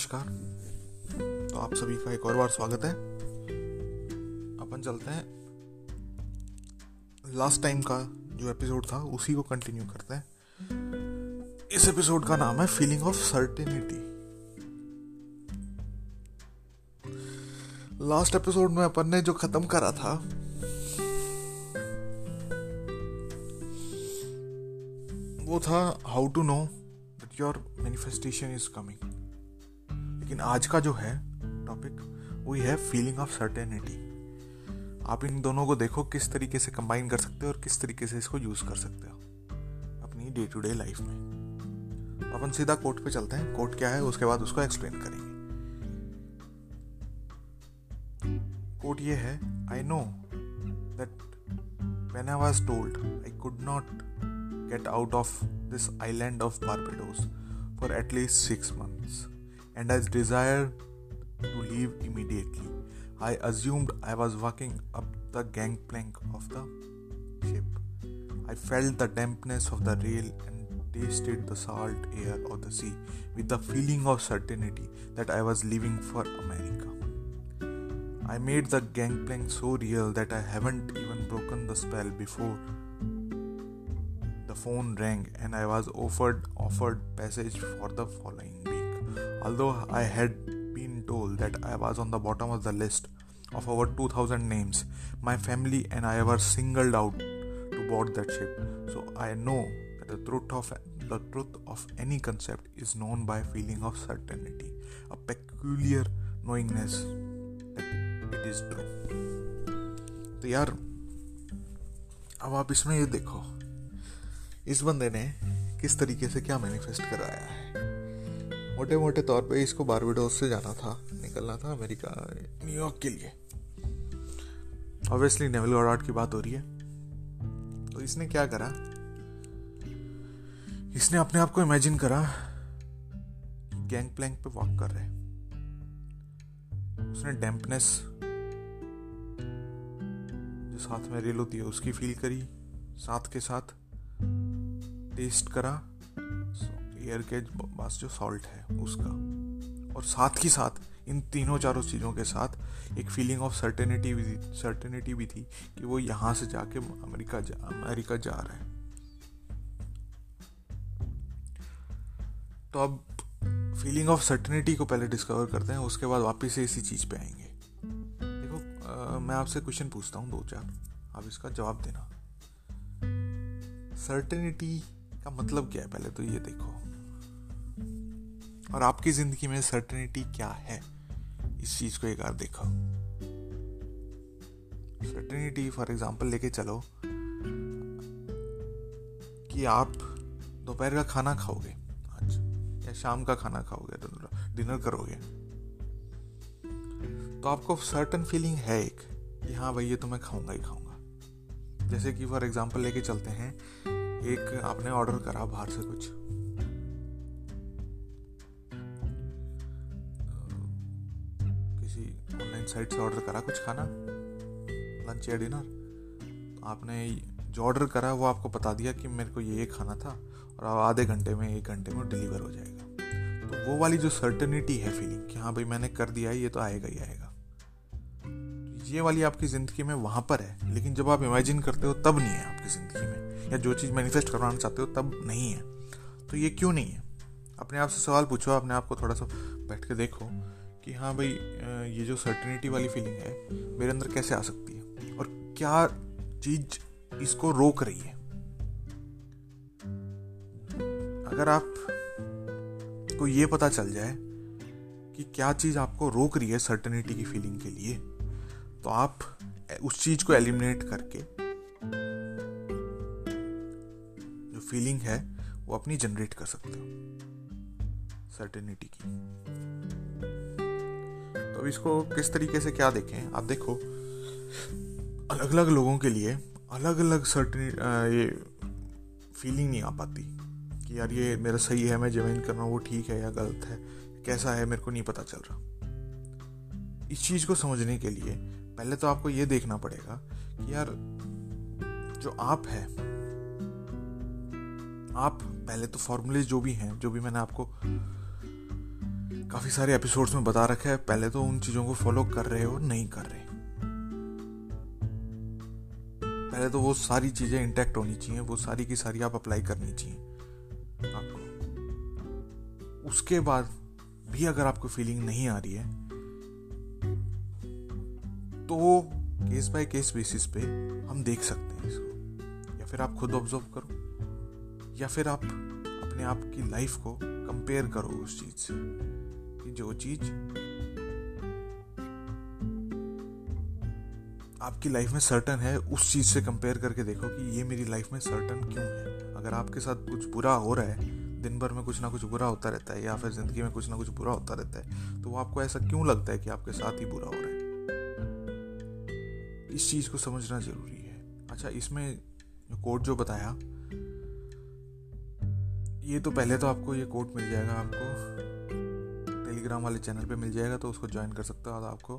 नमस्कार। तो आप सभी का एक और बार स्वागत है। अपन चलते हैं। लास्ट टाइम का जो एपिसोड था, उसी को कंटिन्यू करते हैं। इस एपिसोड का नाम है feeling of certainty last episode में अपन ने जो खत्म करा था, वो था how to know that your manifestation is coming लेकिन आज का जो है टॉपिक वही है फीलिंग ऑफ़ सर्टेनिटी आप इन दोनों को देखो, किस तरीके से कंबाइन कर सकते हो और किस तरीके से इसको यूज़ कर सकते हो अपनी डे टू डे लाइफ में. तो अपन सीधा कोर्ट पे चलते हैं। कोर्ट क्या है, उसके बाद उसको एक्सप्लेन करेंगे। कोर्ट ये है I know that when I was told I could not get out of this island Barbados for at least six months. And I desired to leave immediately. I assumed I was walking up the gangplank of the ship. I felt the dampness of the rail and tasted the salt air of the sea with the feeling of certainty that I was leaving for America. I made the gangplank so real that I haven't even broken the spell before the phone rang and I was offered offered passage for the following Although I had been told that I was on the bottom of the list of over 2000 names, my family and I were singled out to board that ship. So I know that the truth of the truth of any concept is known by feeling of certainty, a peculiar knowingness that it is true. तो यार अब आप इसमें ये देखो इस बंदे ने किस तरीके से क्या मैनिफेस्ट कराया है मोटे मोटे तौर पे इसको बारबेडोस से जाना था, निकलना था अमेरिका न्यूयॉर्क के लिए। ऑब्वियसली नेवल गॉडार्ड की बात हो रही है। तो इसने क्या करा? इसने अपने आप को इमेजिन करा गैंग प्लैंक पे वॉक कर रहे उसने डैम्पनेस जो साथ में रेल होती है, उसकी फील करी, साथ के साथ टेस्ट करा एयर के पास जो सॉल्ट है उसका। और साथ ही साथ इन तीनों चारों चीज़ों के साथ एक फीलिंग ऑफ़ सर्टेनिटी भी सर्टेनिटी भी थी कि वो यहाँ से जाके अमेरिका जा अमेरिका जा रहा है। तो अब फीलिंग ऑफ़ सर्टेनिटी को पहले डिस्कवर करते हैं उसके बाद वापस से इसी चीज़ पे आएँगे। देखो आ, मैं आपसे क्वेश्चन पूछता हूँ दो चार। आप इसका जवाब देना। सर्टेनिटी का मतलब क्या है? पहले तो ये देखो। और आपकी ज़िंदगी में सर्टेनिटी क्या है? इस चीज़ को एक बार देखो। सर्टेनिटी फॉर एग्ज़ाम्पल लेके चलो कि आप दोपहर का खाना खाओगे आज, या शाम का खाना खाओगे डिनर करोगे। तो आपको सर्टन फीलिंग है एक कि हाँ भाई, ये तो मैं खाऊँगा ही खाऊँगा। जैसे कि फॉर एग्ज़ाम्पल लेके चलते हैं, एक आपने ऑर्डर करा बाहर से कुछ। ऑनलाइन साइट से ऑर्डर करा कुछ खाना? लंच या डिनर? तो आपने जो ऑर्डर करा, वो आपको बता दिया कि मेरे को ये खाना था और आधे घंटे में, एक घंटे में डिलीवर हो जाएगा। तो वो वाली जो सर्टनिटी है फीलिंग कि हाँ भाई मैंने कर दिया है ये तो आएगा ही आएगा। ये वाली आपकी ज़िंदगी में वहाँ पर है, लेकिन जब आप इमेजिन करते हो, तब नहीं है आपकी ज़िंदगी में। या जो चीज़ मैनिफेस्ट करवाना चाहते हो, तब नहीं है। तो ये क्यों नहीं है? अपने आप से सवाल पूछो, अपने आप को थोड़ा सा बैठ के देखो। कि हाँ भाई ये जो सर्टिनिटी वाली फीलिंग है, मेरे अंदर कैसे आ सकती है? और क्या चीज़ इसको रोक रही है? अगर आप को ये पता चल जाए कि क्या चीज़ आपको रोक रही है सर्टनिटी की फीलिंग के लिए तो आप उस चीज़ को एलिमिनेट करके जो फीलिंग है, वो अपनी जनरेट कर सकते हो। सर्टेनिटी की। अब इसको किस तरीके से क्या देखें? आप देखो। अलग अलग लोगों के लिए अलग अलग सर्टन ये फीलिंग नहीं आ पाती कि यार ये मेरा सही है, मैं ज़मीन कर रहा हूँ, वो ठीक है या गलत है, कैसा है, मेरे को नहीं पता चल रहा। इस चीज़ को समझने के लिए पहले तो आपको ये देखना पड़ेगा कि यार जो आप है, आप पहले तो फॉर्मूले जो भी हैं, जो भी मैंने आपको काफ़ी सारे एपिसोड्स में बता रखा है, पहले तो उन चीज़ों को फॉलो कर रहे हो, नहीं कर रहे। पहले तो वो सारी चीज़ें इंटैक्ट होनी चाहिए, वो सारी की सारी आप अप्लाई करनी चाहिए। आपको उसके बाद भी अगर आपको फीलिंग नहीं आ रही है तो केस बाय केस बेसिस पे हम देख सकते हैं इसको। या फिर आप खुद ऑब्ज़र्व करो, या फिर आप अपने आप की लाइफ को कंपेयर करो उस चीज़ से। कि जो चीज़ आपकी लाइफ में सर्टन है, उस चीज़ से कंपेयर करके देखो कि ये मेरी लाइफ में सर्टन क्यों है। अगर आपके साथ कुछ बुरा हो रहा है, दिन भर में कुछ ना कुछ बुरा होता रहता है या फिर ज़िंदगी में कुछ ना कुछ बुरा होता रहता है तो वो आपको ऐसा क्यों लगता है कि आपके साथ ही बुरा हो रहा है? इस चीज़ को समझना ज़रूरी है। अच्छा इसमें कोड जो बताया, ये तो पहले तो आपको ये कोड मिल जाएगा आपको। टेलीग्राम वाले चैनल पे मिल जाएगा तो उसको ज्वाइन कर सकते हो। और आपको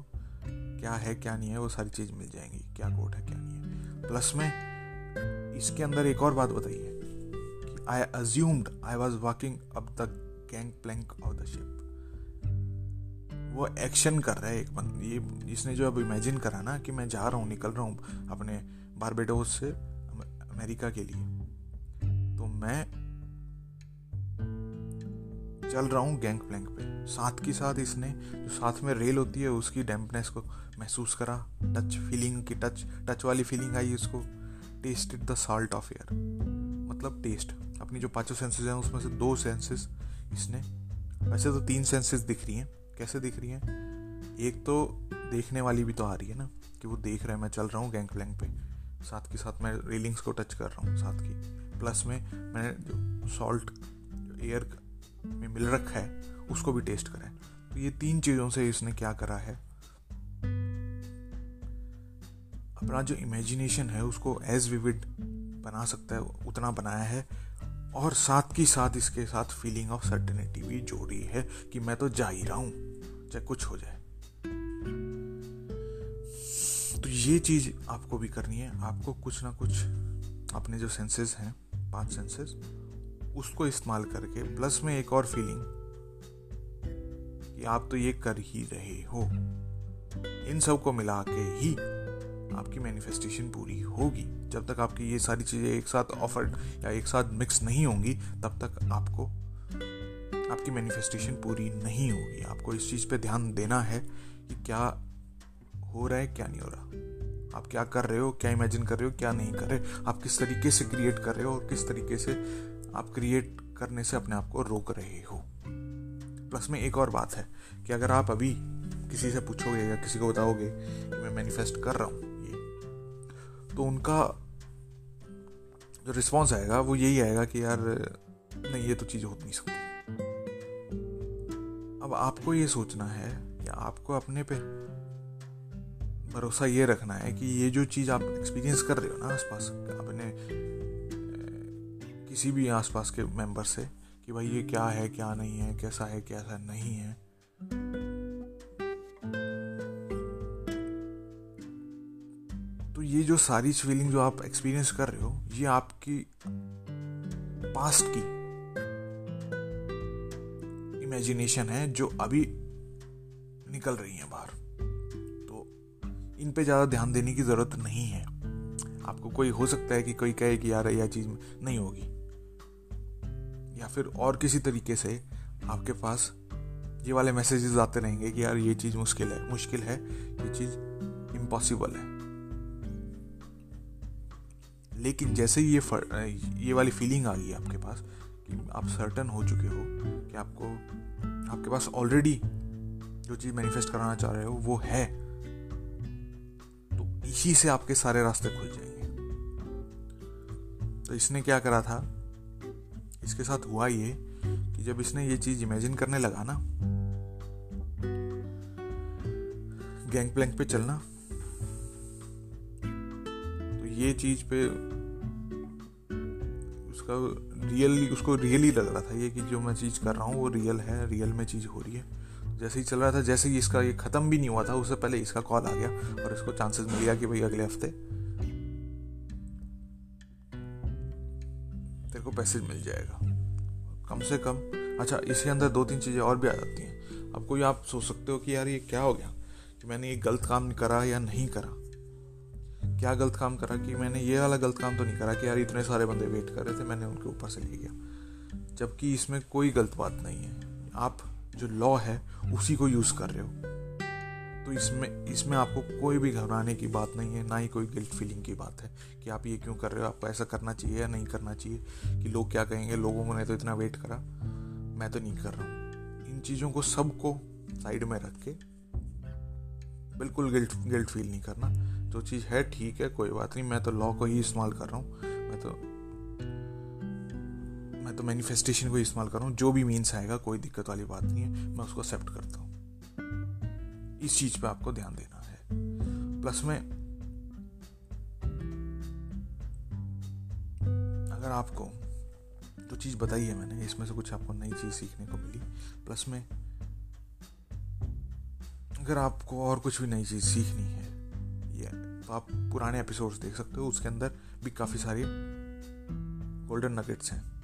क्या है, क्या नहीं है, वो सारी चीज़ मिल जाएँगी। क्या कोड है, क्या नहीं है। प्लस में इसके अंदर एक और बात बताइए कि I assumed I was walking up the gang plank of the ship वो एक्शन कर रहा है एक बंद, ये इसने जो अब इमेजिन करा ना कि मैं जा रहा हूँ, निकल रहा हूँ अपने बारबेडोस से अमेरिका के लिए तो मैं चल रहा हूँ गैंग प्लैंक पे। साथ के साथ इसने जो साथ में रेल होती है, उसकी डैम्पनेस को महसूस करा। टच फीलिंग की टच टच वाली फीलिंग आई उसको। Tasted the salt of air मतलब टेस्ट अपनी जो पाँचों सेंसेस हैं, उसमें से दो सेंसेस इसने। वैसे तो तीन सेंसेस दिख रही हैं। कैसे दिख रही हैं? एक तो देखने वाली भी तो आ रही है ना, कि वो देख रहे हैं, मैं चल रहा हूँ गैंग प्लैंक पे। साथ के साथ मैं रेलिंग्स को टच कर रहा हूँ, साथ की। प्लस में मैंने जो सॉल्ट एयर में मिल रखा है, उसको भी टेस्ट करा है तो ये तीन चीज़ों से इसने क्या करा है? अपना जो इमेजिनेशन है, उसको एज विविड बना सकता है, उतना बनाया है, और साथ की साथ इसके साथ फीलिंग ऑफ़ सर्टेनिटी भी जोड़ी है कि मैं तो जा ही रहा हूँ, चाहे कुछ हो जाए। तो ये चीज़ आपको भी करनी है। आपको कुछ ना कुछ, अपने जो सेंसेस हैं, पाँच सेंसेस उसको इस्तेमाल करके प्लस में एक और फीलिंग कि आप तो ये कर ही रहे हो। इन सबको मिला के ही आपकी मैनिफेस्टेशन पूरी होगी। जब तक आपकी ये सारी चीज़ें एक साथ ऑफ़र या एक साथ मिक्स नहीं होंगी, तब तक आपको, आपकी मैनिफेस्टेशन पूरी नहीं होगी। आपको इस चीज़ पे ध्यान देना है कि क्या हो रहा है, क्या नहीं हो रहा। आप क्या कर रहे हो, क्या इमेजिन कर रहे हो, क्या नहीं कर रहे। आप किस तरीके से क्रिएट कर रहे हो और किस तरीके से आप क्रिएट करने से अपने आप को रोक रहे हो। प्लस में एक और बात है कि अगर आप अभी किसी से पूछोगे या किसी को बताओगे कि मैं मैनिफेस्ट कर रहा हूँ तो उनका जो रिस्पॉन्स आएगा वो यही आएगा कि यार, नहीं, ये तो चीज़ हो नहीं सकती। अब आपको ये सोचना है या आपको अपने पे भरोसा ये रखना है कि ये जो चीज़ आप एक्सपीरियंस कर रहे हो ना आसपास अपने किसी भी आसपास के मेंबर से कि भाई ये क्या है, क्या नहीं है, कैसा है, कैसा नहीं है। तो ये जो सारी फीलिंग जो आप एक्सपीरियंस कर रहे हो, ये आपकी पास्ट की इमेजिनेशन है जो अभी निकल रही है बाहर। तो इन पे ज़्यादा ध्यान देने की ज़रूरत नहीं है। आपको कोई, हो सकता है कि कोई कहे कि यार, यह चीज़ नहीं होगी। या फिर और किसी तरीके से आपके पास ये वाले मैसेजेस आते रहेंगे कि यार ये चीज़ मुश्किल है मुश्किल है, ये चीज़ इम्पॉसिबल है। लेकिन जैसे ही ये ये वाली फीलिंग आ गई आपके पास कि आप सर्टन हो चुके हो कि आपको, आपके पास ऑलरेडी जो चीज़ मैनिफेस्ट कराना चाह रहे हो, वो है तो इसी से आपके सारे रास्ते खुल जाएँगे। तो इसने क्या करा था? इसके साथ हुआ ये कि जब इसने ये चीज़ इमेजिन करने लगा ना गैंग प्लैंक पे चलना तो ये चीज़ पे उसका रियली उसको रियली लग रहा था ये कि जो मैं चीज़ कर रहा हूँ वो रियल है रियल में चीज़ हो रही है। जैसे ही चल रहा था, जैसे ही इसका ये ख़त्म भी नहीं हुआ था, उससे पहले इसका कॉल आ गया और इसको चांसेस मिल गया कि भाई अगले हफ़्ते तेरे को पैसेज मिल जाएगा। कम से कम। अच्छा इसके अंदर दो तीन चीज़ें और भी आ जाती हैं। अब कोई आप सोच सकते हो कि यार ये क्या हो गया? कि मैंने ये गलत काम करा या नहीं करा? क्या गलत काम करा कि मैंने ये वाला गलत काम तो नहीं करा कि यार इतने सारे बंदे वेट कर रहे थे, मैंने उनके ऊपर से ले गया जबकि इसमें कोई गलत बात नहीं है। आप जो लॉ है, उसी को यूज़ कर रहे हो। तो इसमें इसमें आपको कोई भी घबराने की बात नहीं है, ना ही कोई गिल्ट फीलिंग की बात है कि आप ये क्यों कर रहे हो, आपको ऐसा करना चाहिए या नहीं करना चाहिए कि लोग क्या कहेंगे, लोगों ने तो इतना वेट करा। मैं तो नहीं कर रहा हूँ। इन चीज़ों को सबको साइड में रख के बिल्कुल गिल्ट गिल्ट फील नहीं करना। जो चीज़ है ठीक है, कोई बात नहीं, मैं तो लॉ को ही इस्तेमाल कर रहा हूँ। मैं तो मैं तो मैनिफेस्टेशन को इस्तेमाल कर रहा हूँ। जो भी मीन्स आएगा, कोई दिक्कत वाली बात नहीं है, मैं उसको एक्सेप्ट करता हूँ। इस चीज़ पे आपको ध्यान देना है। प्लस में अगर आपको जो चीज़ बताई है मैंने, इसमें से कुछ आपको नई चीज़ सीखने को मिली, प्लस में अगर आपको और कुछ भी नई चीज़ सीखनी है, ये तो आप पुराने एपिसोड्स देख सकते हो, उसके अंदर भी काफ़ी सारी गोल्डन नगेट्स हैं।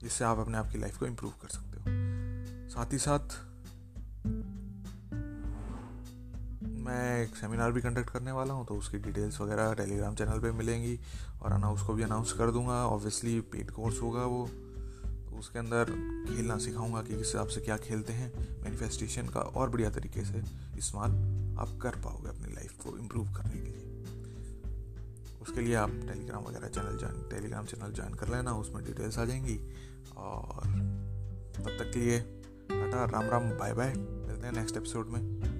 जिससे आप अपने आप की लाइफ को इम्प्रूव कर सकते हो। साथ ही साथ मैं एक सेमिनार भी कंडक्ट करने वाला हूँ तो उसकी डिटेल्स वगैरह टेलीग्राम चैनल पे मिलेंगी और अनाउंस को भी अनाउंस कर दूँगा। ऑब्वियसली पेड कोर्स होगा वो। तो उसके अंदर खेलना सिखाऊँगा कि किस हिसाब से क्या खेलते हैं। मैनिफेस्टेशन का और बढ़िया तरीके से इस्तेमाल आप कर पाओगे अपनी लाइफ को इम्प्रूव करने के लिए। उसके लिए आप टेलीग्राम वगैरह channel join Telegram channel join कर लेना, उसमें डिटेल्स आ जाएँगी। और तब तक के लिए tata, Ram Ram bye bye मिलते हैं नेक्स्ट एपिसोड में।